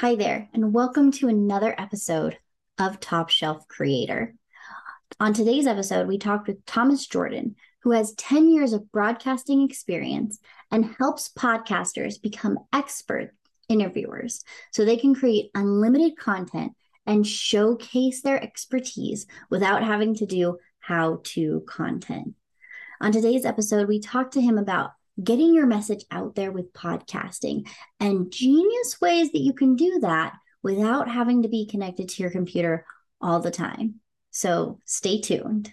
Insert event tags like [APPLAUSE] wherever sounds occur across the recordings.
Hi there, and welcome to another episode of Top Shelf Creator. On today's episode, we talked with Thomas Jordan, who has 10 years of broadcasting experience and helps podcasters become expert interviewers so they can create unlimited content and showcase their expertise without having to do how to content. On today's episode, we talked to him about getting your message out there with podcasting and genius ways that you can do that without having to be connected to your computer all the time. So stay tuned.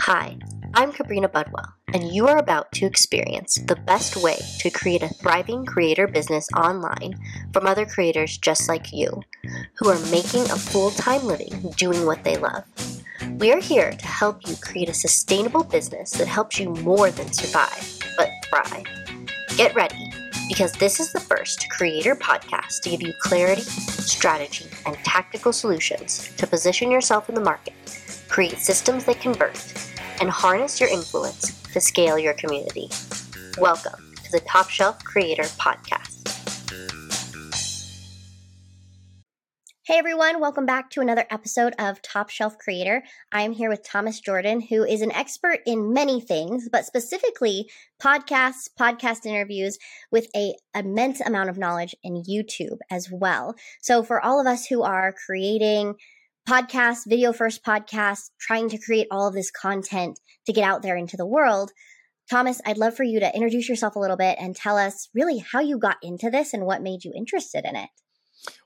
Hi, I'm Cabrina Budwell, and you are about to experience the best way to create a thriving creator business online from other creators just like you, who are making a full time living doing what they love. We are here to help you create a sustainable business that helps you more than survive, but thrive. Get ready, because this is the first creator podcast to give you clarity, strategy, and tactical solutions to position yourself in the market, create systems that convert, and harness your influence to scale your community. Welcome to the Top Shelf Creator Podcast. Hey everyone, welcome back to another episode of Top Shelf Creator. I'm here with Thomas Jordan, who is an expert in many things, but specifically podcasts, podcast interviews with a immense amount of knowledge in YouTube as well. So for all of us who are creating podcasts, video first podcasts, trying to create all of this content to get out there into the world, Thomas, I'd love for you to introduce yourself a little bit and tell us really how you got into this and what made you interested in it.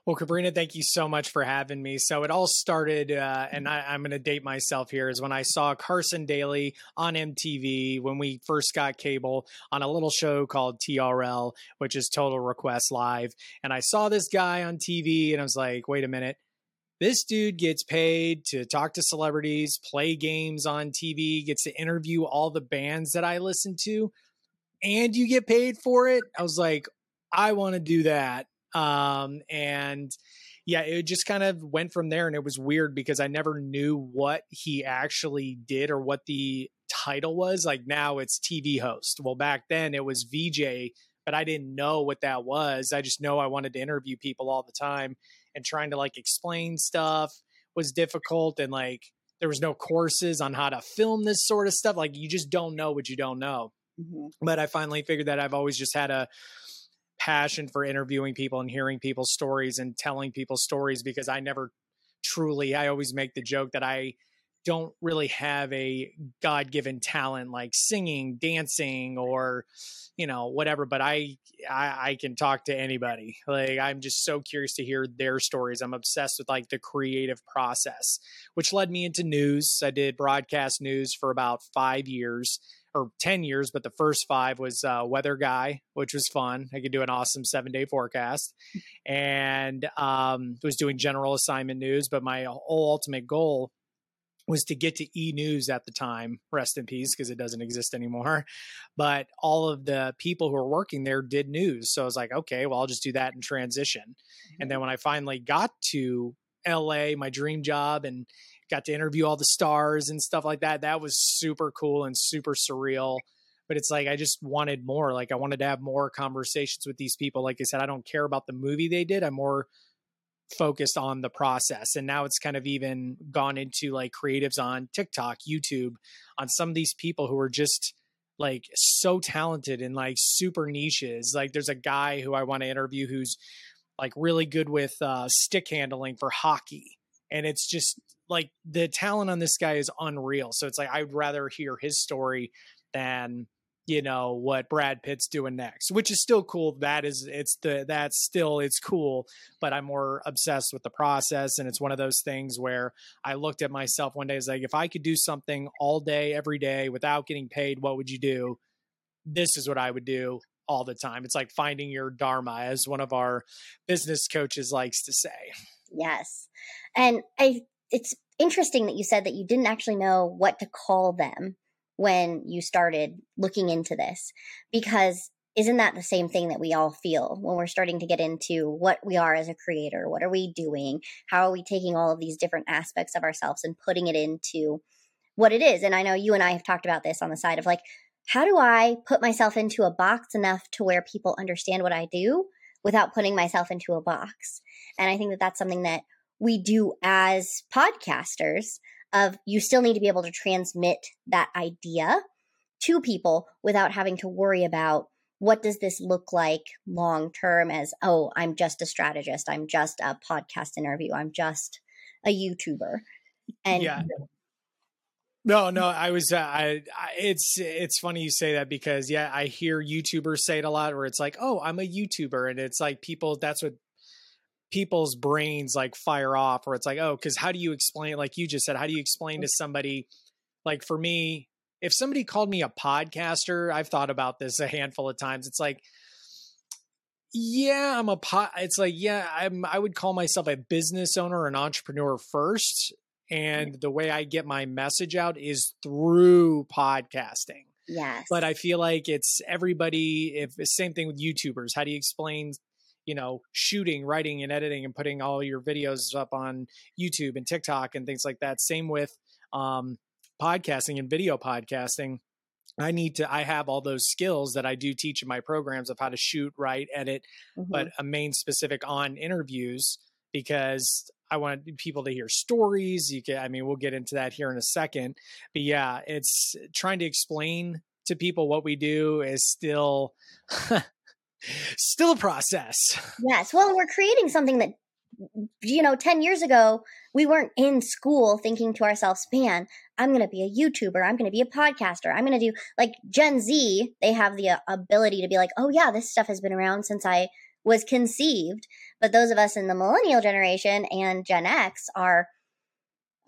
Well, Cabrina, thank you so much for having me. So it all started, uh, and I, am going to date myself here, is when I saw Carson Daly on MTV when we first got cable on a little show called TRL, which is Total Request Live. And I saw this guy on TV, and I was like, wait a minute. This dude gets paid to talk to celebrities, play games on TV, gets to interview all the bands that I listen to, and you get paid for it. I was like, I want to do that um, and yeah, it just kind of went from there. And it was weird because I never knew what he actually did or what the title was. Like now it's TV host. Well, back then it was VJ, but I didn't know what that was. I just know I wanted to interview people all the time and trying to like explain stuff was difficult. And like there was no courses on how to film this sort of stuff. Like you just don't know what you don't know. Mm-hmm. But I finally figured that I've always just had a, passion for interviewing people and hearing people's stories and telling people's stories because I never truly, I always make the joke that I don't really have a God given talent like singing, dancing, or you know whatever. But I, I, I can talk to anybody. Like I'm just so curious to hear their stories. I'm obsessed with like the creative process, which led me into news. I did broadcast news for about five years or 10 years, but the first five was uh, weather guy, which was fun. I could do an awesome seven day forecast and um, was doing general assignment news. But my whole ultimate goal was to get to e news at the time, rest in peace, because it doesn't exist anymore. But all of the people who were working there did news. So I was like, okay, well, I'll just do that in transition. Mm-hmm. And then when I finally got to LA, my dream job, and got to interview all the stars and stuff like that. That was super cool and super surreal. But it's like I just wanted more. Like I wanted to have more conversations with these people. Like I said, I don't care about the movie they did. I'm more focused on the process. And now it's kind of even gone into like creatives on TikTok, YouTube, on some of these people who are just like so talented in like super niches. Like there's a guy who I want to interview who's like really good with uh, stick handling for hockey and it's just like the talent on this guy is unreal. So it's like I'd rather hear his story than you know what Brad Pitt's doing next, which is still cool. That is it's the that's still it's cool, but I'm more obsessed with the process and it's one of those things where I looked at myself one day as like if I could do something all day every day without getting paid, what would you do? This is what I would do all the time. It's like finding your dharma as one of our business coaches likes to say. Yes. And I it's interesting that you said that you didn't actually know what to call them when you started looking into this because isn't that the same thing that we all feel when we're starting to get into what we are as a creator? What are we doing? How are we taking all of these different aspects of ourselves and putting it into what it is? And i know you and i have talked about this on the side of like how do I put myself into a box enough to where people understand what I do without putting myself into a box? And I think that that's something that we do as podcasters of you still need to be able to transmit that idea to people without having to worry about what does this look like long term as oh i'm just a strategist. I'm just a podcast interview. I'm just a youtuber. And yeah no, no, I was. Uh, I, I, It's it's funny you say that because yeah, I hear YouTubers say it a lot, where it's like, oh, I'm a YouTuber, and it's like people. That's what people's brains like fire off, where it's like, oh, because how do you explain? Like you just said, how do you explain to somebody? Like for me, if somebody called me a podcaster, I've thought about this a handful of times. It's like, yeah, I'm a pot. It's like, yeah, I'm. I would call myself a business owner, an entrepreneur first, and the way I get my message out is through podcasting. Yes. But I feel like it's everybody if it's same thing with YouTubers. How do you explain you know, shooting, writing and editing and putting all your videos up on YouTube and TikTok and things like that. Same with um podcasting and video podcasting. I need to I have all those skills that I do teach in my programs of how to shoot, write, edit, mm-hmm. but a main specific on interviews because I want people to hear stories. You can, I mean, we'll get into that here in a second. But yeah, it's trying to explain to people what we do is still, [LAUGHS] still a process. [LAUGHS] Yes. Well, we're creating something that, you know, 10 years ago, we weren't in school thinking to ourselves, man, I'm going to be a YouTuber. I'm going to be a podcaster. I'm going to do like Gen Z. They have the uh, ability to be like, oh, yeah, this stuff has been around since I was conceived. But those of us in the millennial generation and Gen X are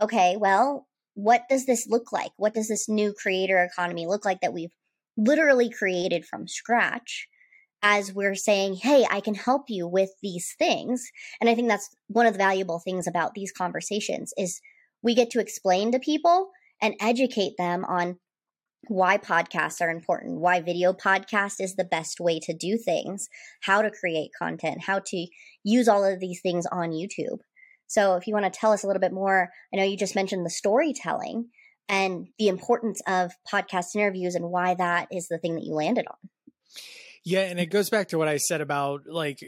okay, well, what does this look like? What does this new creator economy look like that we've literally created from scratch? As we're saying, hey, I can help you with these things. And I think that's one of the valuable things about these conversations is we get to explain to people and educate them on why podcasts are important, why video podcast is the best way to do things, how to create content, how to use all of these things on YouTube. So, if you want to tell us a little bit more, I know you just mentioned the storytelling and the importance of podcast interviews and why that is the thing that you landed on. Yeah, and it goes back to what I said about like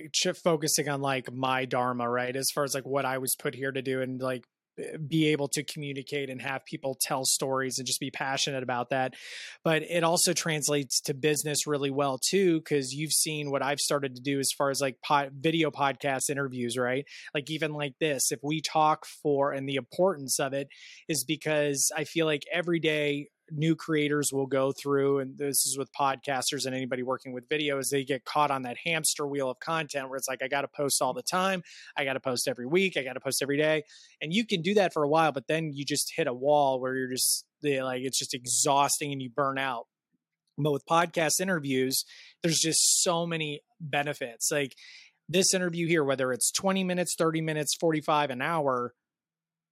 focusing on like my dharma, right? As far as like what I was put here to do and like be able to communicate and have people tell stories and just be passionate about that. But it also translates to business really well too, because you've seen what I've started to do as far as like pod, video podcast interviews, right? Like even like this, if we talk for and the importance of it is because I feel like every day new creators will go through, and this is with podcasters and anybody working with video, is they get caught on that hamster wheel of content where it's like, I got to post all the time. I got to post every week. I got to post every day. And you can do that for a while, but then you just hit a wall where you're just like, it's just exhausting and you burn out. But with podcast interviews, there's just so many benefits. Like this interview here, whether it's 20 minutes, 30 minutes, 45, an hour,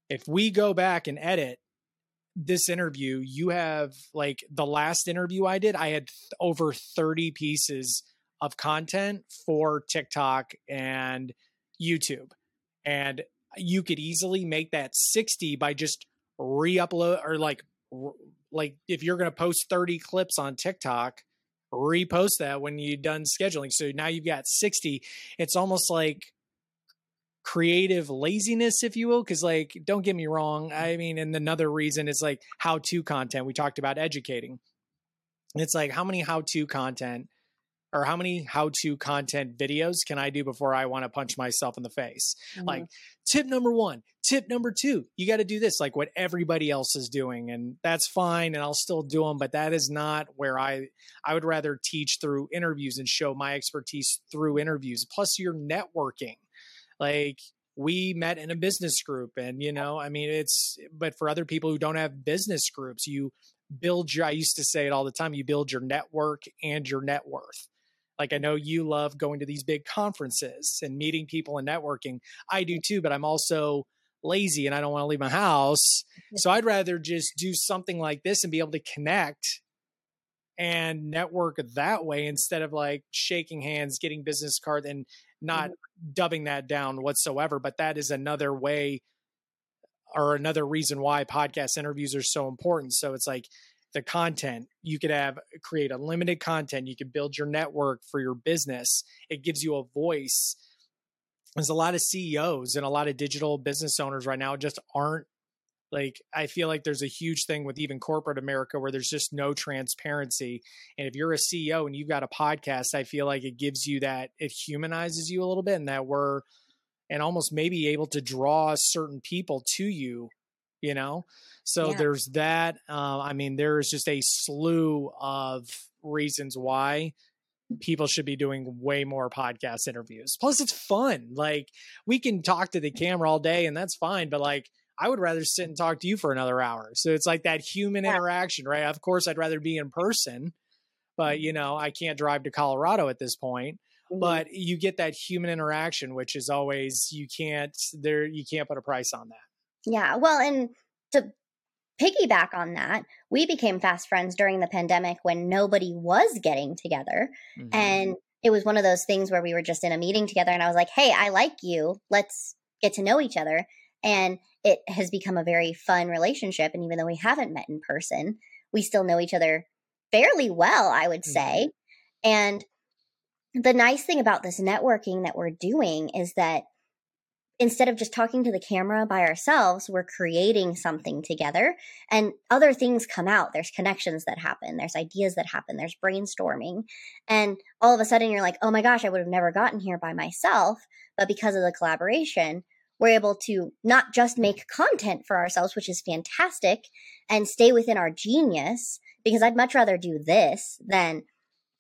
if we go back and edit this interview, you have like the last interview I did, I had th- over 30 pieces of content for TikTok and YouTube. And you could easily make that 60 by just re-upload or like like if you're going to post 30 clips on TikTok, repost that when you're done scheduling. So now you've got 60. It's almost like creative laziness, if you will. Cause like, don't get me wrong. I mean, and another reason is like how to content. We talked about educating. It's like, how many how to content or how many how to content videos can I do before I want to punch myself in the face? Mm-hmm. Like, tip number one, tip number two, you got to do this, like what everybody else is doing. And that's fine. And I'll still do them, but that is not where I, I would rather teach through interviews and show my expertise through interviews. Plus, you're networking like we met in a business group and you know i mean it's but for other people who don't have business groups you build your i used to say it all the time you build your network and your net worth. Like i know you love going to these big conferences and meeting people and networking. I do too but i'm also lazy and i don't want to leave my house. So i'd rather just do something like this and be able to connect and network that way instead of like shaking hands getting business cards and not mm-hmm. dubbing that down whatsoever, but that is another way or another reason why podcast interviews are so important. So it's like the content you could have create unlimited content you could build your network for your business it gives you a voice there's a lot of ceos and a lot of digital business owners right now just aren't like i feel like there's a huge thing with even corporate america where there's just no transparency. And if you're a ceo and you've got a podcast i feel like it gives you that it humanizes you a little bit and that we're and almost maybe able to draw certain people to you you know? So yeah. there's that uh, i mean there's just a slew of reasons why people should be doing way more podcast interviews. Plus it's fun. Like we can talk to the camera all day and that's fine but like I would rather sit and talk to you for another hour. So it's like that human yeah. interaction, right? Of course, I'd rather be in person, but mm-hmm. you know, I can't drive to Colorado at this point. Mm-hmm. But you get that human interaction, which is always you can't there you can't put a price on that. Yeah, well, and to piggyback on that, we became fast friends during the pandemic when nobody was getting together, mm-hmm. and it was one of those things where we were just in a meeting together, and I was like, "Hey, I like you. Let's get to know each other." And it has become a very fun relationship. And even though we haven't met in person, we still know each other fairly well, I would say. Mm-hmm. And the nice thing about this networking that we're doing is that instead of just talking to the camera by ourselves, we're creating something together and other things come out. There's connections that happen, there's ideas that happen, there's brainstorming. And all of a sudden, you're like, oh my gosh, I would have never gotten here by myself. But because of the collaboration, we're able to not just make content for ourselves, which is fantastic, and stay within our genius, because I'd much rather do this than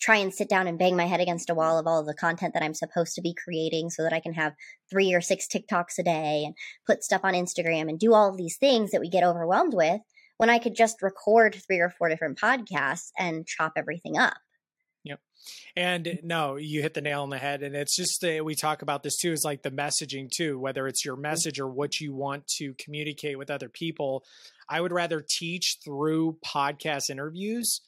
try and sit down and bang my head against a wall of all the content that I'm supposed to be creating so that I can have three or six TikToks a day and put stuff on Instagram and do all of these things that we get overwhelmed with when I could just record three or four different podcasts and chop everything up. And no, you hit the nail on the head. And it's just, uh, we talk about this too, is like the messaging too, whether it's your mm-hmm. message or what you want to communicate with other people. I would rather teach through podcast interviews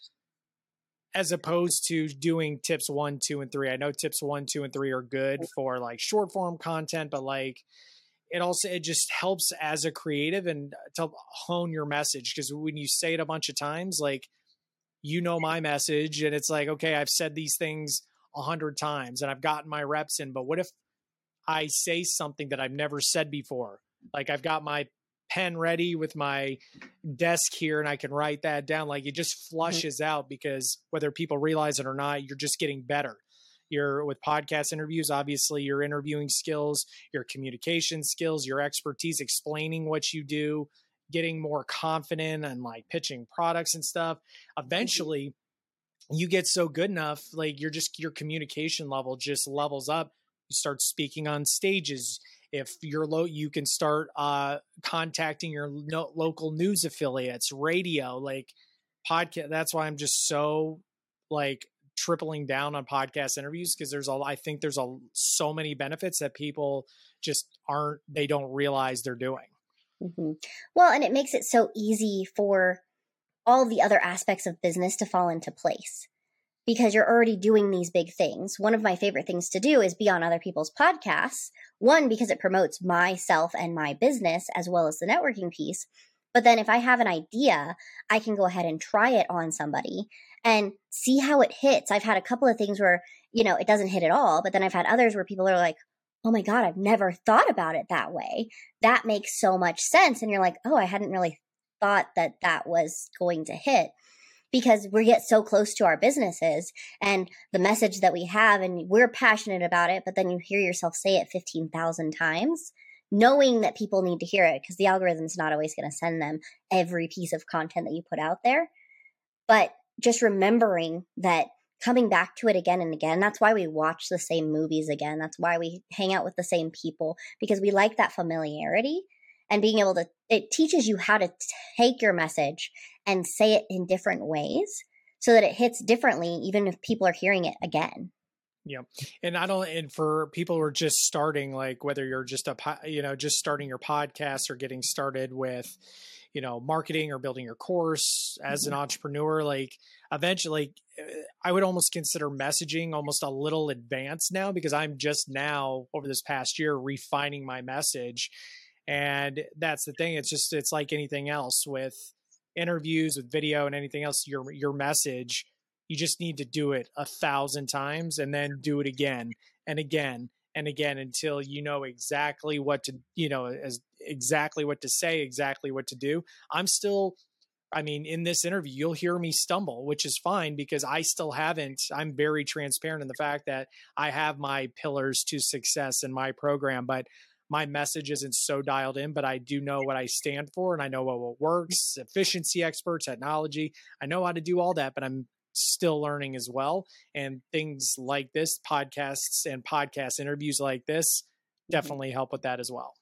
as opposed to doing tips one, two, and three. I know tips one, two, and three are good for like short form content, but like, it also it just helps as a creative and to hone your message because when you say it a bunch of times like you know my message and it's like okay i've said these things a hundred times and i've gotten my reps in but what if i say something that i've never said before like i've got my pen ready with my desk here and i can write that down like it just mm-hmm. flushes mm-hmm. out because whether people realize it or not you're just getting better you're with podcast interviews obviously your interviewing skills your communication skills your expertise explaining what you do getting more confident and like pitching products and stuff mm-hmm. eventually you get so good enough like you're just your communication level just levels up. You start speaking on stages. If you're low you can start uh contacting your no, local news affiliates radio like podcast that's why i'm just so like tripling down on podcast interviews because there's a i think there's a so many benefits that people just aren't they don't realize they're doing Mm-hmm. Well, and it makes it so easy for all the other aspects of business to fall into place because you're already doing these big things. One of my favorite things to do is be on other people's podcasts. One, because it promotes myself and my business as well as the networking piece. But then if I have an idea, I can go ahead and try it on somebody and see how it hits. I've had a couple of things where, you know, it doesn't hit at all, but then I've had others where people are like, oh my God, I've never thought about it that way. That makes so much sense. And you're like, oh, I hadn't really thought that that was going to hit because we get so close to our businesses and the message that we have and we're passionate about it but then you hear yourself say it 15,000 times knowing that people need to hear it because the algorithm's not always going to send them every piece of content that you put out there but just remembering that coming back to it again and again. That's why we watch the same movies again. That's why we hang out with the same people because we like that familiarity and being able to, it teaches you how to take your message and say it in different ways so that it hits differently, even if people are hearing it again. Yeah. And I don't, and for people who are just starting, like whether you're just a, you know, just starting your podcast or getting started with, you know, marketing or building your course as an mm-hmm. entrepreneur, like eventually uh, I would almost consider messaging almost a little advanced now because I'm just now over this past year refining my message. And that's the thing. It's just, it's like anything else with interviews with video and anything else, your your message, you just need to do it a thousand times and then do it again and again and again until you know exactly what to you know as exactly what to say, exactly what to do. I'm still I mean, in this interview, you'll hear me stumble, which is fine because I still haven't. I'm very transparent in the fact that I have my pillars to success in my program, but my message isn't so dialed in. But I do know what I stand for and I know what works efficiency expert, technology. I know how to do all that, but I'm still learning as well. And things like this, podcasts and podcast interviews like this, mm-hmm. definitely help with that as well.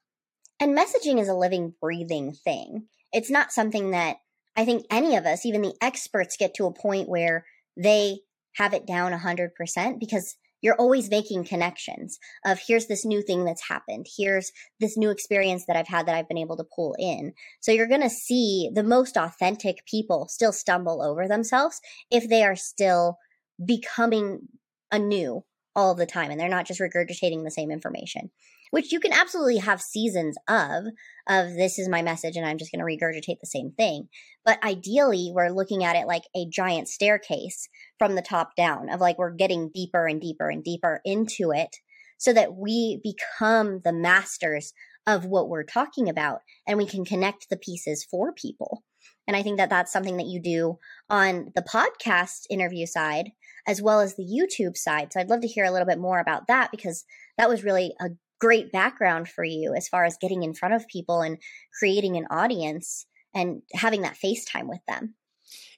And messaging is a living, breathing thing. It's not something that I think any of us, even the experts, get to a point where they have it down 100% because you're always making connections of here's this new thing that's happened. Here's this new experience that i've had that i've been able to pull in. So you're going to see the most authentic people still stumble over themselves if they are still becoming anew all the time and they're not just regurgitating the same information which you can absolutely have seasons of of this is my message and i'm just going to regurgitate the same thing. But ideally we're looking at it like a giant staircase from the top down of like we're getting deeper and deeper and deeper into it so that we become the masters of what we're talking about and we can connect the pieces for people. And i think that that's something that you do on the podcast interview side as well as the youtube side. So i'd love to hear a little bit more about that because that was really a great background for you as far as getting in front of people and creating an audience and having that FaceTime with them.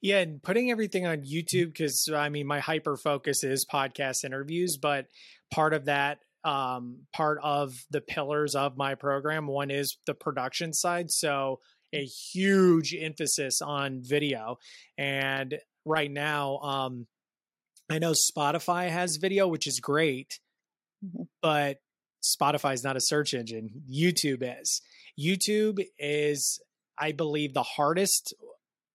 Yeah, and putting everything on YouTube because I mean my hyper focus is podcast interviews, but part of that um part of the pillars of my program one is the production side so a huge emphasis on video and right now um i know spotify has video which is great mm-hmm. but Spotify is not a search engine. YouTube is. YouTube is, I believe, the hardest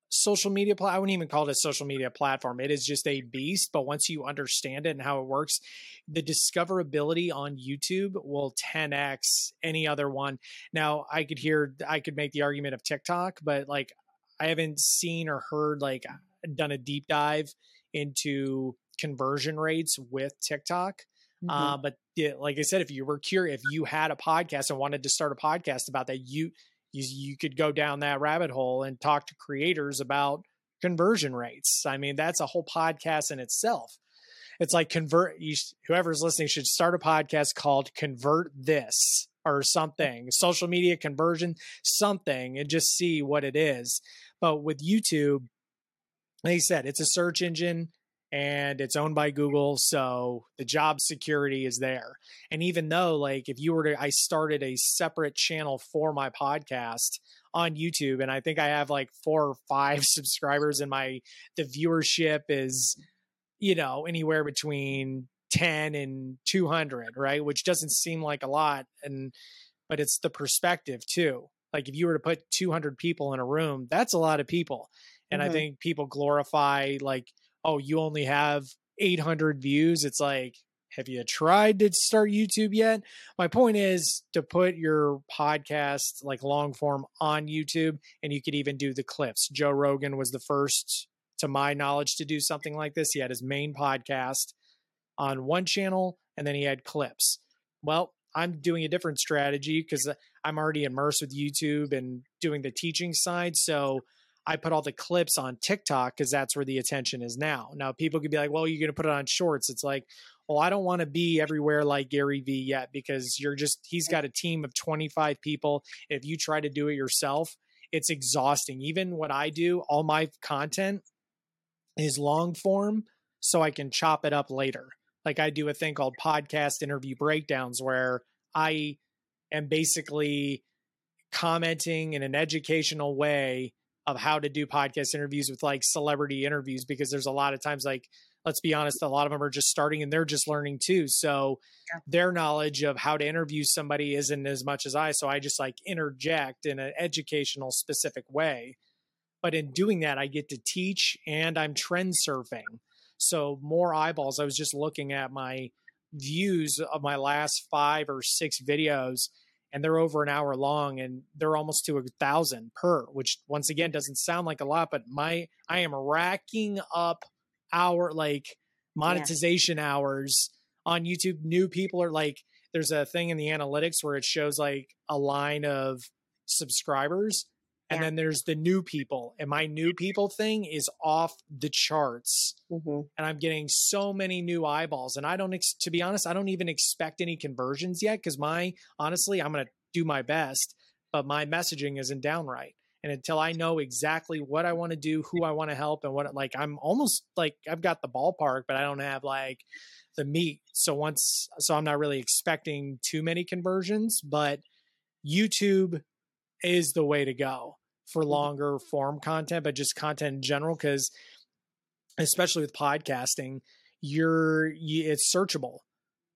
social media pla- I wouldn't even call it a social media platform. It is just a beast, but once you understand it and how it works, the discoverability on YouTube will 10x any other one. Now, I could hear I could make the argument of TikTok, but like I haven't seen or heard like done a deep dive into conversion rates with TikTok. Mm-hmm. Uh, but yeah, like I said, if you were curious, if you had a podcast and wanted to start a podcast about that, you you you could go down that rabbit hole and talk to creators about conversion rates. I mean, that's a whole podcast in itself. It's like convert. You, whoever's listening should start a podcast called "Convert This" or something, social media conversion, something, and just see what it is. But with YouTube, like I said, it's a search engine and it's owned by Google. So the job security is there. And even though, like, if you were to, I started a separate channel for my podcast on YouTube, and I think I have like four or five [LAUGHS] subscribers, and my the viewership is, you know, anywhere between 10 and 200, right? Which doesn't seem like a lot. And, but it's the perspective too. Like, if you were to put 200 people in a room, that's a lot of people. And mm-hmm. I think people glorify, like, oh, you only have 800 views. It's like, have you tried to start YouTube yet? My point is to put your podcast like long form on YouTube and you could even do the clips. Joe Rogan was the first, to my knowledge, to do something like this. He had his main podcast on one channel and then he had clips. Well, I'm doing a different strategy because uh, I'm already immersed with YouTube and doing the teaching side. So I put all the clips on TikTok because that's where the attention is now. Now, people could be like, well, you're going to put it on shorts. It's like, well, I don't want to be everywhere like Gary Vee yet because you're just, he's got a team of 25 people. If you try to do it yourself, it's exhausting. Even what I do, all my content is long form so I can chop it up later. Like I do a thing called podcast interview breakdowns where I am basically commenting in an educational way of how to do podcast interviews with like celebrity interviews because there's a lot of times like let's be honest a lot of them are just starting and they're just learning too. So yeah. their knowledge of how to interview somebody isn't as much as i so i just like interject in an educational specific way. But in doing that i get to teach and i'm trend surfing. So more eyeballs i was just looking at my views of my last five or six videos and they're over an hour long and they're almost to a thousand per which once again doesn't sound like a lot but my i am racking up hour like monetization yeah. hours on youtube new people are like there's a thing in the analytics where it shows like a line of subscribers and yeah. then there's the new people and my new people thing is off the charts mm-hmm. and i'm getting so many new eyeballs and i don't ex- to be honest i don't even expect any conversions yet because my honestly i'm going to do my best but my messaging isn't downright and until i know exactly what i want to do who i want to help and what like i'm almost like i've got the ballpark but i don't have like the meat so once so i'm not really expecting too many conversions but youtube is the way to go for mm-hmm. longer form content, but just content in general. Because especially with podcasting, you're it's searchable.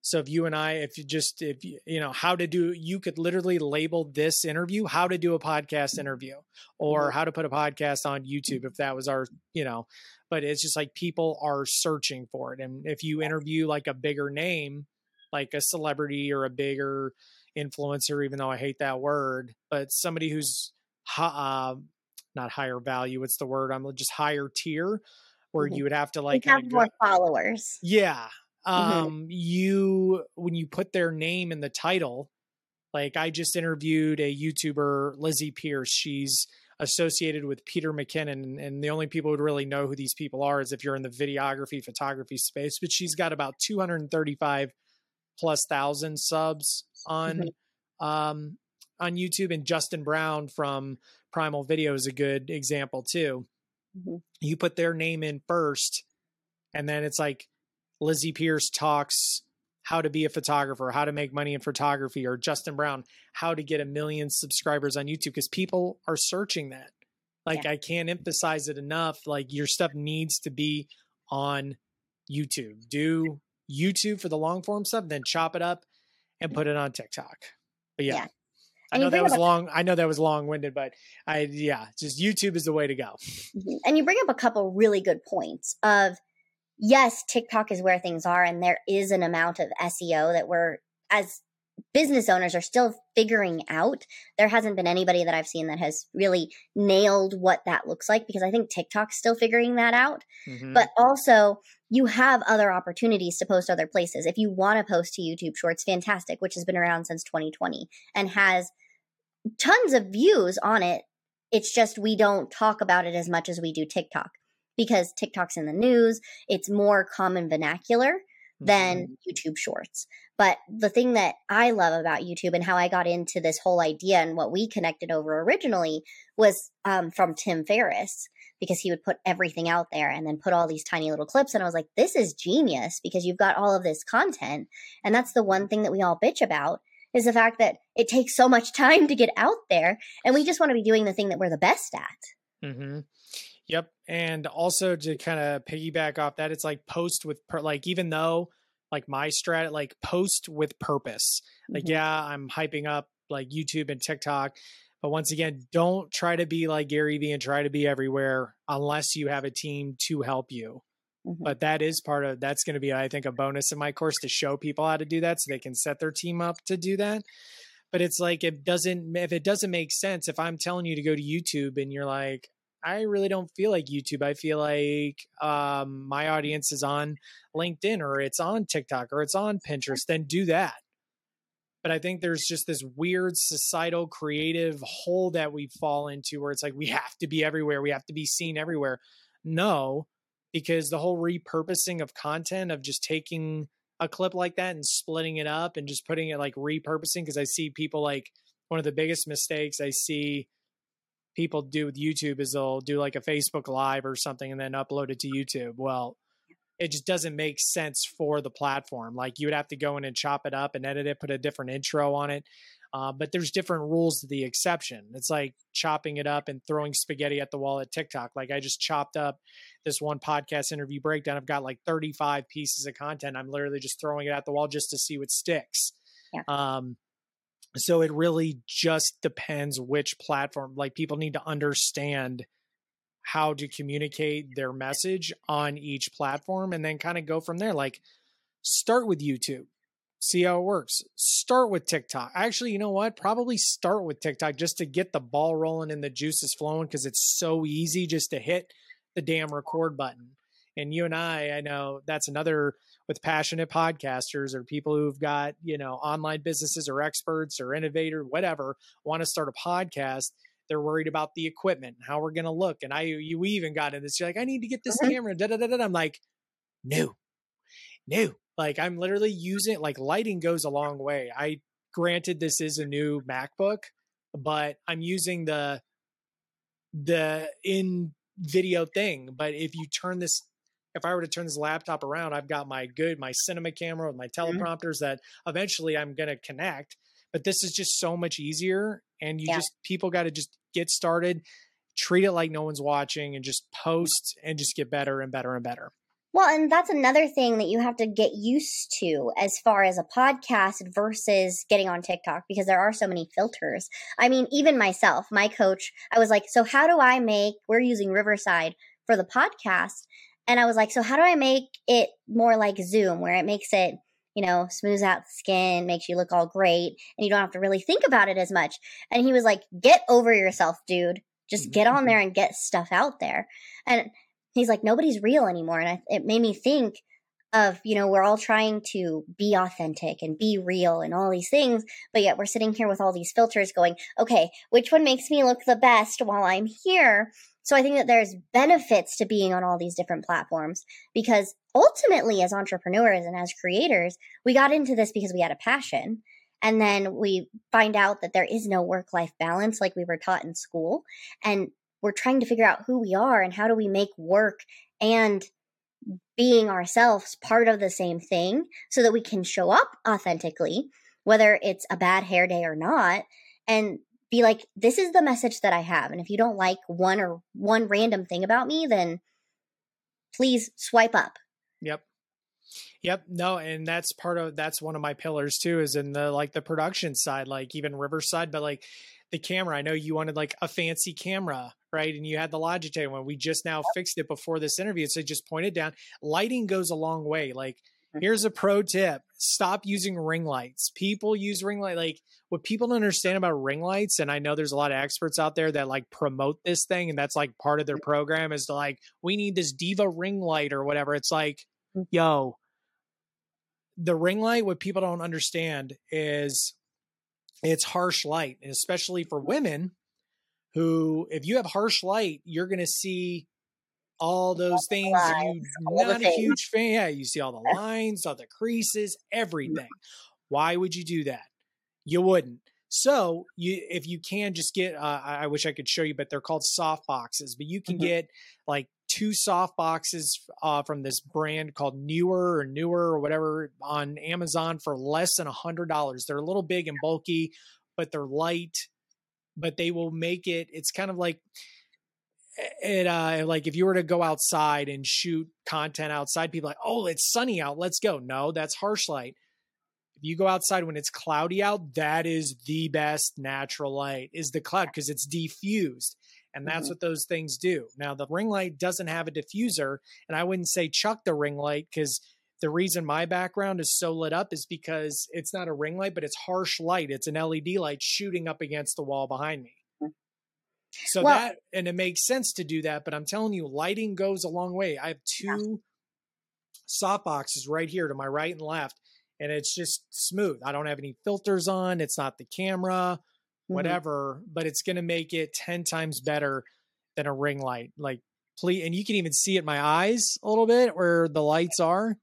So if you and I, if you just if you, you know how to do, you could literally label this interview how to do a podcast interview or mm-hmm. how to put a podcast on YouTube if that was our you know. But it's just like people are searching for it, and if you interview like a bigger name, like a celebrity or a bigger influencer, even though I hate that word, but somebody who's uh, not higher value. It's the word? I'm just higher tier, where mm-hmm. you would have to like have more go, followers. Yeah. Mm-hmm. Um, mm-hmm. you when you put their name in the title, like I just interviewed a YouTuber, Lizzie Pierce. She's associated with Peter McKinnon, and the only people who would really know who these people are is if you're in the videography, photography space. But she's got about 235 plus thousand subs on mm-hmm. um, on YouTube, and Justin Brown from Primal Video is a good example too. Mm-hmm. You put their name in first, and then it's like Lizzie Pierce talks how to be a photographer, how to make money in photography, or Justin Brown, how to get a million subscribers on YouTube because people are searching that. Like, yeah. I can't emphasize it enough. Like, your stuff needs to be on YouTube. Do YouTube for the long form stuff, then chop it up and put it on TikTok. But yeah, yeah. I know that was long. I know that was long winded, but I yeah, just YouTube is the way to go. Mm-hmm. And you bring up a couple really good points of yes, TikTok is where things are, and there is an amount of SEO that we're as business owners are still figuring out. There hasn't been anybody that I've seen that has really nailed what that looks like because I think TikTok's still figuring that out. Mm-hmm. But also, you have other opportunities to post other places. If you want to post to YouTube Shorts, fantastic, which has been around since 2020 and has tons of views on it. It's just we don't talk about it as much as we do TikTok because TikTok's in the news. It's more common vernacular than mm-hmm. YouTube Shorts. But the thing that I love about YouTube and how I got into this whole idea and what we connected over originally was um, from Tim Ferriss because he would put everything out there and then put all these tiny little clips. And I was like, this is genius because you've got all of this content. And that's the one thing that we all bitch about is the fact that it takes so much [LAUGHS] time to get out there and we just want to be doing the thing that we're the best at mm-hmm. Yep and also to kind of piggyback off that it's like post with per- like even though like my strat like post with purpose like mm-hmm. yeah i'm hyping up like youtube and tiktok but once again don't try to be like gary vee and try to be everywhere unless you have a team to help you Mm-hmm. But that is part of that's going to be, I think, a bonus in my course to show people how to do that so they can set their team up to do that. But it's like it doesn't if it doesn't make sense if I'm telling you to go to YouTube and you're like, I really don't feel like YouTube. I feel like um, my audience is on LinkedIn or it's on TikTok or it's on Pinterest. Then do that. But I think there's just this weird societal creative hole that we fall into where it's like we have to be everywhere. We have to be seen everywhere. No, because the whole repurposing of content of just taking a clip like that and splitting it up and just putting it like repurposing because I see people like one of the biggest mistakes I see people do with YouTube is they'll do like a Facebook live or something and then upload it to YouTube. Well, it just doesn't make sense for the platform. Like you would have to go in and chop it up and edit it, put a different intro on it. Uh, but there's different rules to the exception. It's like chopping it up and throwing spaghetti at the wall at TikTok. Like I just chopped up this one podcast interview breakdown. I've got like 35 pieces of content. I'm literally just throwing it at the wall just to see what sticks. Yeah. Um, so it really just depends which platform. Like people need to understand how to communicate their message on each platform and then kind of go from there. Like start with YouTube see how it works. Start with TikTok. Actually, you know what? Probably start with TikTok just to get the ball rolling and the juices flowing because it's so easy just to hit the damn record button. And you and I, I know that's another with passionate podcasters or people who've got, you know, online businesses or experts or innovator, whatever, want to start a podcast. They're worried about the equipment, how we're going to look. And I, you even got in this, you're like, I need to get this mm-hmm. camera. Da, da, da, da. I'm like, no, no. Like I'm literally using like lighting goes a long way. I granted this is a new MacBook, but I'm using the the in video thing. But if you turn this if I were to turn this laptop around, I've got my good, my cinema camera with my mm-hmm. teleprompters mm-hmm. that eventually I'm going to connect. But this is just so much easier. And you yeah. just, people got to just get started, treat it like no one's watching, and just post and just get better and better and better. Well, and that's another thing that you have to get used to as far as a podcast versus getting on TikTok because there are so many filters. I mean, even myself, my coach, I was like, so how do I make, we're using Riverside for the podcast. And I was like, so how do I make it more like Zoom where it makes it, you know, smooths out the skin, makes you look all great, and you don't have to really think about it as much. And he was like, get over yourself, dude. Just get on mm-hmm. there and get stuff out there. And he's like nobody's real anymore and I, it made me think of you know we're all trying to be authentic and be real and all these things but yet we're sitting here with all these filters going okay which one makes me look the best while i'm here so i think that there's benefits to being on all these different platforms because ultimately as entrepreneurs and as creators we got into this because we had a passion. And then we find out that there is no work life balance like we were taught in school. And we're trying to figure out who we are and how do we make work and being ourselves part of the same thing so that we can show up authentically whether it's a bad hair day or not. And be like this is the message that i have and if you don't like one or one random thing about me then please swipe up yep Yep. No, and that's part of that's one of my pillars too, is in the like the production side, like even Riverside, but like the camera. I know you wanted like a fancy camera, right? And you had the Logitech one. We just now fixed it before this interview. So just pointed down. Lighting goes a long way. Like. [LAUGHS] here's a pro tip stop using ring lights. People use ring light. Like, what people don't understand about ring lights, and I know there's a lot of experts out there that like promote this thing, and that's like part of their program is to like, we need this Diva ring light or whatever. It's like, mm. yo, the ring light, what people don't understand is it's harsh light, and especially for women who, if you have harsh light, you're going to see all those things. You not a huge fan. Yeah, you see all the [LAUGHS] lines, all the creases, everything. Why would you do that? You wouldn't. So you, if you can just get, uh, I wish I could show you, but they're called soft boxes. But you can mm-hmm. get like two soft boxes uh, from this brand called Neewer or Neewer or whatever on Amazon for less than a hundred dollars. They're a little big and bulky, but they're light. But they will make it. It's kind of like it. Uh, like if you were to go outside and shoot content outside, people like, oh, it's sunny out. Let's go. No, that's harsh light. If you go outside when it's cloudy out, that is the best natural light. Is the cloud because it's diffused and that's mm-hmm. what those things do. Now, the ring light doesn't have a diffuser, and I wouldn't say chuck the ring light because the reason my background is so lit up is because it's not a ring light, but it's harsh light. It's an LED light shooting up against the wall behind me. So well, that, and it makes sense to do that, but I'm telling you, lighting goes a long way. I have two yeah. soft boxes right here to my right and left, and it's just smooth. I don't have any filters on. It's not the camera. Mm-hmm. whatever, mm-hmm. but it's going to make it 10 times better than a ring light. Like, please, and you can even see it in my eyes a little bit where the lights are.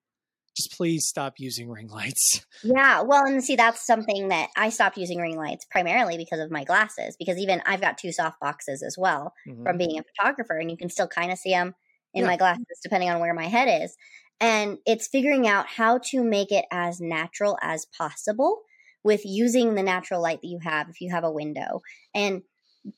Just please stop using ring lights. [LAUGHS] Yeah. Well, and see, that's something that I stopped using ring lights primarily because of my glasses, because even I've got two soft boxes as well mm-hmm. from being a photographer, and you can still kind of see them in yeah. my glasses depending on where my head is. And it's figuring out how to make it as natural as possible with using the natural light that you have if you have a window and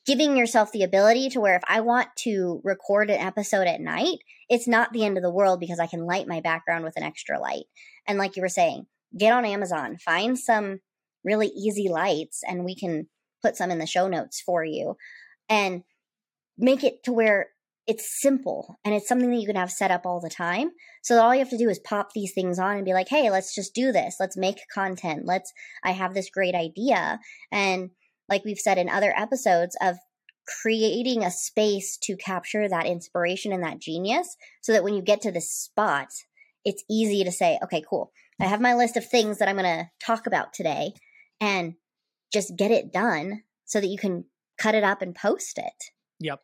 giving yourself the ability to where if I want to record an episode at night, it's not the end of the world because I can light my background with an extra light. And like you were saying, get on Amazon, find some really easy lights, and we can put some in the show notes for you and make it to where it's simple and it's something that you can have set up all the time. So all you have to do is pop these things on and be like, hey, let's just do this. Let's make content. Let's, I have this great idea. And like we've said in other episodes of creating a space to capture that inspiration and that genius so that when you get to this spot, it's easy to say, okay, cool. I have my list of things that I'm going to talk about today and just get it done so that you can cut it up and post it. Yep.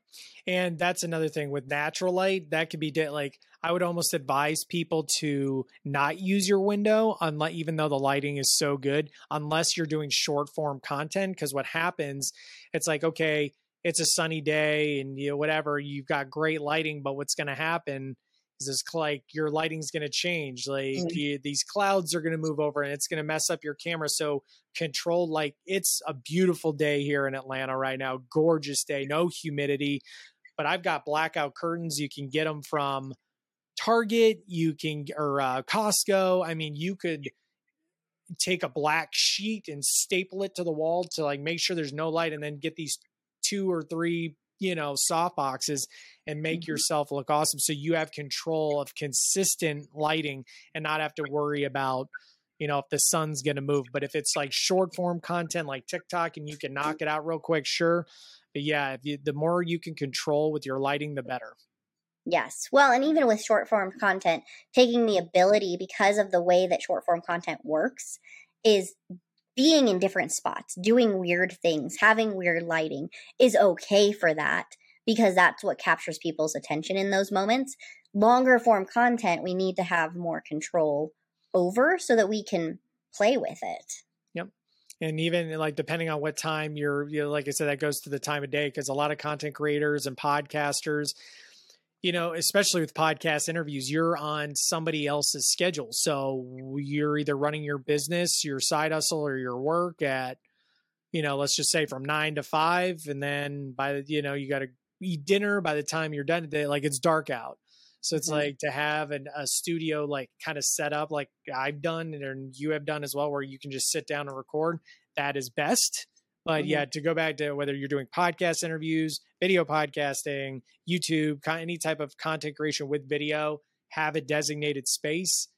And that's another thing with natural light that could be de- like I would almost advise people to not use your window unless even though the lighting is so good unless you're doing short form content because what happens it's like okay it's a sunny day and you know whatever you've got great lighting but what's going to happen is this like your lighting's going to change like mm-hmm. you, these clouds are going to move over and it's going to mess up your camera so control like it's a beautiful day here in atlanta right now gorgeous day no humidity but i've got blackout curtains you can get them from target you can or uh, costco i mean you could take a black sheet and staple it to the wall to like make sure there's no light and then get these two or three you know soft boxes and make mm-hmm. yourself look awesome. So you have control of consistent lighting and not have to worry about you know if the sun's going to move. But if it's like short form content like tiktok and you can knock it out real quick sure. But yeah if you, the more you can control with your lighting the better yes well and even with short form content taking the ability because of the way that short form content works is being in different spots doing weird things having weird lighting is okay for that because that's what captures people's attention in those moments. Longer form content, we need to have more control over so that we can play with it. Yep. And even like depending on what time you're, you know, like I said, that goes to the time of day because a lot of content creators and podcasters, you know, especially with podcast interviews, you're on somebody else's schedule. So you're either running your business, your side hustle, or your work at, you know, let's just say from nine to five. And then by the, you know, you got to eat dinner by the time you're done today like it's dark out so it's mm-hmm. like to have an, a studio like kind of set up like i've done and you have done as well where you can just sit down and record that is best but mm-hmm. yeah to go back to whether you're doing podcast interviews video podcasting youtube any type of content creation with video have a designated space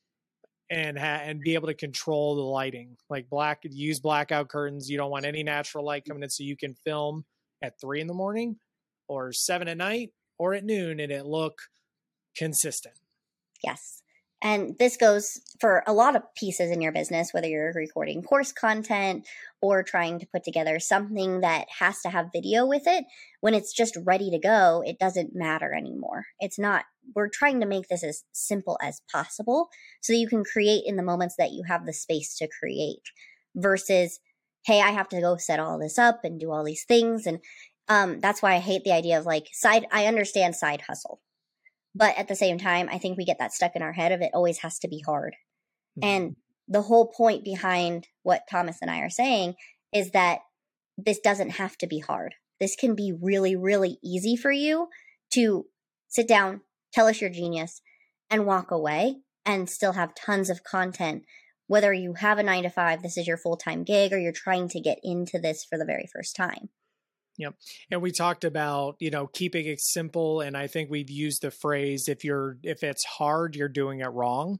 and ha- and be able to control the lighting like black use blackout curtains you don't want any natural light coming in so you can film at three in the morning or seven at night or at noon and it look consistent. Yes. And this goes for a lot of pieces in your business, whether you're recording course content or trying to put together something that has to have video with it. When it's just ready to go, it doesn't matter anymore. It's not, we're trying to make this as simple as possible so that you can create in the moments that you have the space to create versus, hey, I have to go set all this up and do all these things. And um, that's why I hate the idea of like side. I understand side hustle, but at the same time, I think we get that stuck in our head of it always has to be hard. Mm-hmm. And the whole point behind what Thomas and I are saying is that this doesn't have to be hard. This can be really, really easy for you to sit down, tell us your genius, and walk away and still have tons of content. Whether you have a nine to five, this is your full time gig, or you're trying to get into this for the very first time. Yep. And we talked about, you know, keeping it simple. And I think we've used the phrase if you're if it's hard, you're doing it wrong.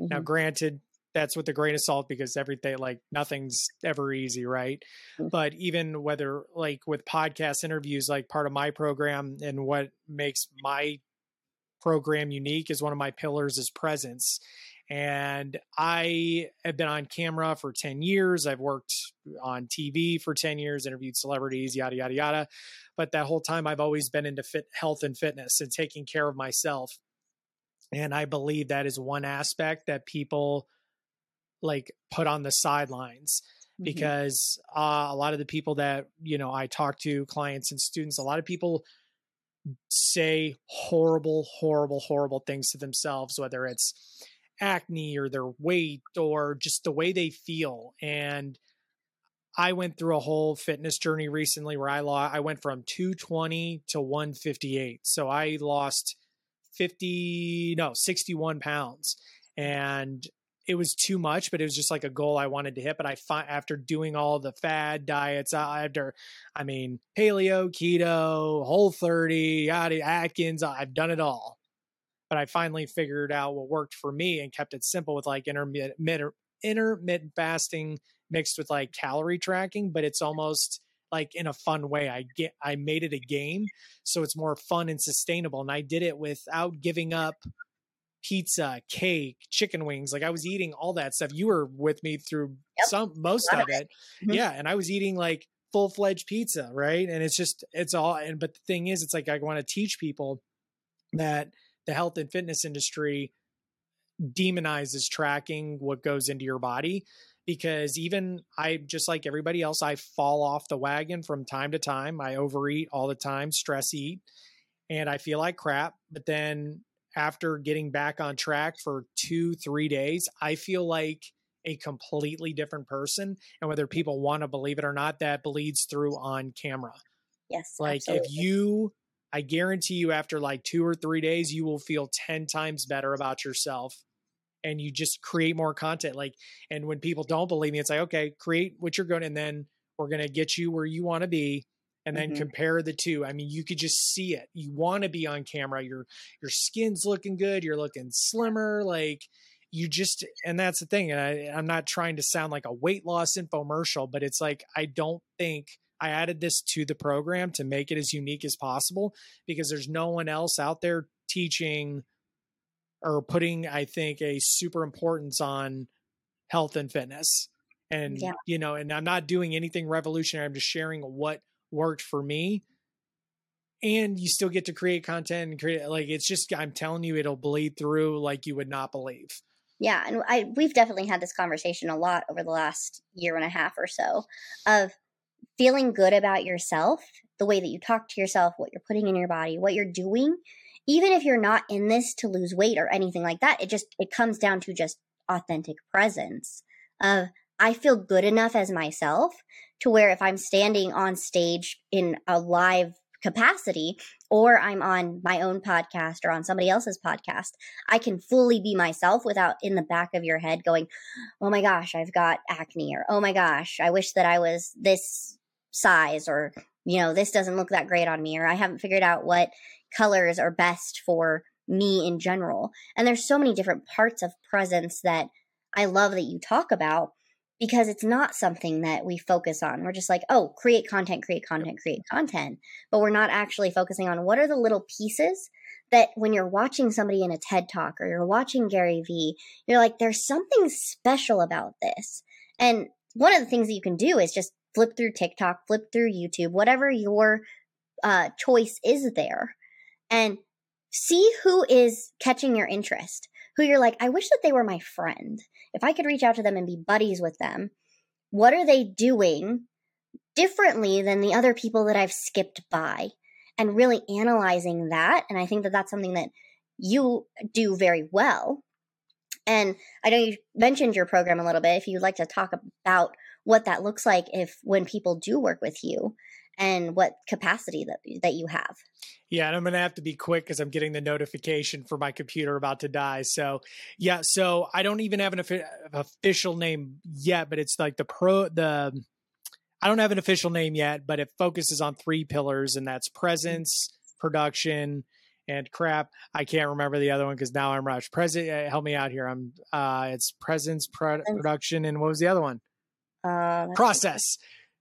Mm-hmm. Now, granted, that's with a grain of salt because everything like nothing's ever easy, right? Mm-hmm. But even whether like with podcast interviews, like part of my program and what makes my program unique is one of my pillars is presence. And I have been on camera for 10 years. I've worked on TV for 10 years, interviewed celebrities, yada, yada, yada. But that whole time, I've always been into fit health and fitness and taking care of myself. And I believe that is one aspect that people like put on the sidelines mm-hmm. because uh, a lot of the people that, you know, I talk to, clients and students, a lot of people say horrible, horrible, horrible things to themselves, whether it's, acne or their weight or just the way they feel. And I went through a whole fitness journey recently where I lost, I went from 220 to 158. So I lost 50, no, 61 pounds. And it was too much, but it was just like a goal I wanted to hit. But I find after doing all the fad diets, after, I mean, paleo, keto, whole 30, Atkins, I've done it all. But I finally figured out what worked for me and kept it simple with like intermittent, intermittent fasting mixed with like calorie tracking, but it's almost like in a fun way. I get, I made it a game. So it's more fun and sustainable. And I did it without giving up pizza, cake, chicken wings. Like I was eating all that stuff. You were with me through yep. some most of it. Mm-hmm. Yeah. And I was eating like full fledged pizza, right? And it's just it's all and but the thing is it's like I want to teach people that the health and fitness industry demonizes tracking what goes into your body because even I just like everybody else I fall off the wagon from time to time. I overeat all the time, stress eat, and I feel like crap, but then after getting back on track for two, three days, I feel like a completely different person. And whether people want to believe it or not, that bleeds through on camera. Yes. Like absolutely. if you, I guarantee you, after like two or three days, you will feel 10 times better about yourself and you just create more content. Like, and when people don't believe me, it's like, okay, create what you're going, and then we're going to get you where you want to be and then mm-hmm. compare the two. I mean, you could just see it. You want to be on camera. Your your skin's looking good. You're looking slimmer. Like you just, and that's the thing. And I, I'm not trying to sound like a weight loss infomercial, but it's like I don't think I added this to the program to make it as unique as possible because there's no one else out there teaching or putting, I think, a super importance on health and fitness. And yeah. you know, and I'm not doing anything revolutionary. I'm just sharing what worked for me and you still get to create content and create like it's just i'm telling you it'll bleed through like you would not believe. Yeah and i we've definitely had this conversation a lot over the last year and a half or so of feeling good about yourself the way that you talk to yourself what you're putting in your body what you're doing even if you're not in this to lose weight or anything like that it just it comes down to just authentic presence of i feel good enough as myself to where if I'm standing on stage in a live capacity or I'm on my own podcast or on somebody else's podcast, I can fully be myself without in the back of your head going, oh my gosh, I've got acne, or oh my gosh, I wish that I was this size, or you know, this doesn't look that great on me, or I haven't figured out what colors are best for me in general. And there's so many different parts of presence that I love that you talk about because it's not something that we focus on. We're just like, oh, create content, create content, create content. But we're not actually focusing on what are the little pieces that when you're watching somebody in a TED talk or you're watching Gary Vee, you're like, there's something special about this. And one of the things that you can do is just flip through TikTok, flip through YouTube, whatever your uh, choice is there, and see who is catching your interest who you're like, I wish that they were my friend. If I could reach out to them and be buddies with them, what are they doing differently than the other people that I've skipped by? And really analyzing that. And I think that that's something that you do very well. And I know you mentioned your program a little bit. If you'd like to talk about what that looks like if when people do work with you and what capacity that that you have. Yeah, and I'm going to have to be quick because I'm getting the notification for my computer about to die. So, yeah, so I don't even have an official name yet, but it's like the pro the I don't have an official name yet, but it focuses on three pillars, and that's presence, production, and crap. I can't remember the other one because now I'm rushed. Present, uh, help me out here. I'm. uh It's presence, pro- production, and what was the other one? Uh, process.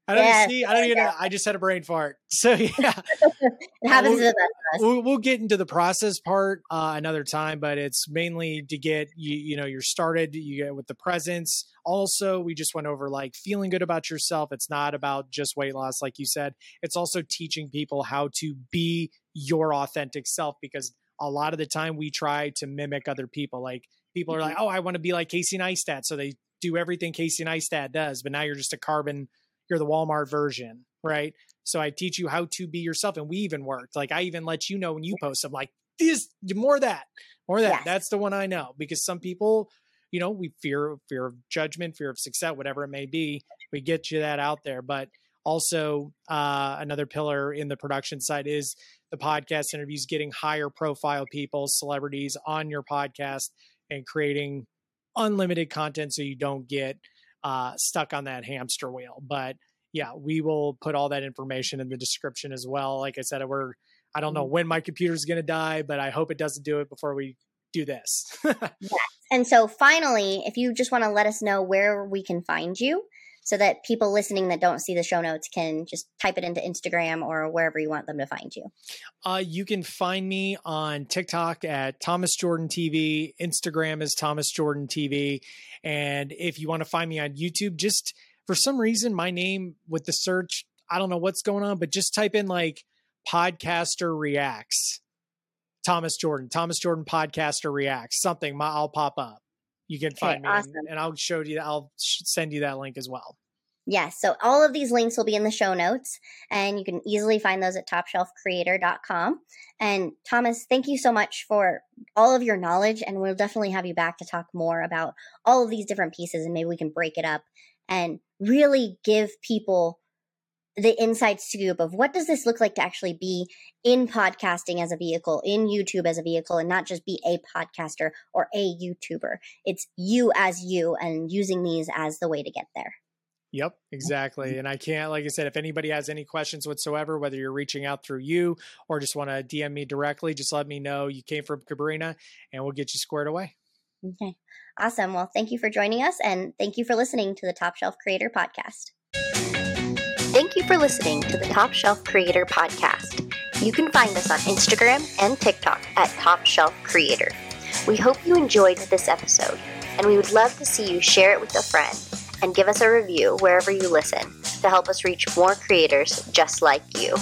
I don't yes, see. I don't even. Know, I just had a brain fart. [LAUGHS] So yeah, [LAUGHS] it happens we'll, we'll, we'll, get into the process part uh, another time, but it's mainly to get you. You know, you're started. You get with the presence. Also, we just went over like feeling good about yourself. It's not about just weight loss, like you said. It's also teaching people how to be your authentic self because a lot of the time we try to mimic other people. Like people are like, mm-hmm. oh, I want to be like Casey Neistat, so they do everything Casey Neistat does, but now you're just a carbon you're the Walmart version, right? So I teach you how to be yourself. And we even worked. Like I even let you know when you post, I'm like, this more that, more that. Yes. That's the one I know. Because some people, you know, we fear fear of judgment, fear of success, whatever it may be. We get you that out there. But also uh, another pillar in the production side is the podcast interviews, getting higher profile people, celebrities on your podcast and creating unlimited content so you don't get uh, stuck on that hamster wheel. But yeah, we will put all that information in the description as well. Like I said, we're I don't know mm-hmm. when my computer is going to die, but I hope it doesn't do it before we do this. [LAUGHS] yes. And so finally, if you just want to let us know where we can find you so that people listening that don't see the show notes can just type it into Instagram or wherever you want them to find you. Uh, you can find me on TikTok at Thomas Jordan TV. Instagram is Thomas Jordan TV. And if you want to find me on YouTube, just for some reason, my name with the search, I don't know what's going on, but just type in like podcaster reacts Thomas Jordan, Thomas Jordan podcaster reacts something. My, I'll pop up. You can find me, awesome. and, and, I'll show you. I'll send you that link as well. Yes. So all of these links will be in the show notes, and you can easily find those at topshelfcreator.com. And Thomas, thank you so much for all of your knowledge, and we'll definitely have you back to talk more about all of these different pieces, and maybe we can break it up and really give people the inside scoop of what does this look like to actually be in podcasting as a vehicle, in YouTube as a vehicle, and not just be a podcaster or a YouTuber. It's you as you and using these as the way to get there. Yep, exactly. Mm-hmm. And I can't, like I said, if anybody has any questions whatsoever, whether you're reaching out through you or just want to DM me directly, just let me know you came from Cabrina and we'll get you squared away. Okay. Awesome. Well, thank you for joining us and thank you for listening to the Top Shelf Creator Podcast. Thank you for listening to the Top Shelf Creator podcast. You can find us on Instagram and TikTok at Top Shelf Creator. We hope you enjoyed this episode, and we would love to see you share it with a friend and give us a review wherever you listen to help us reach more creators just like you.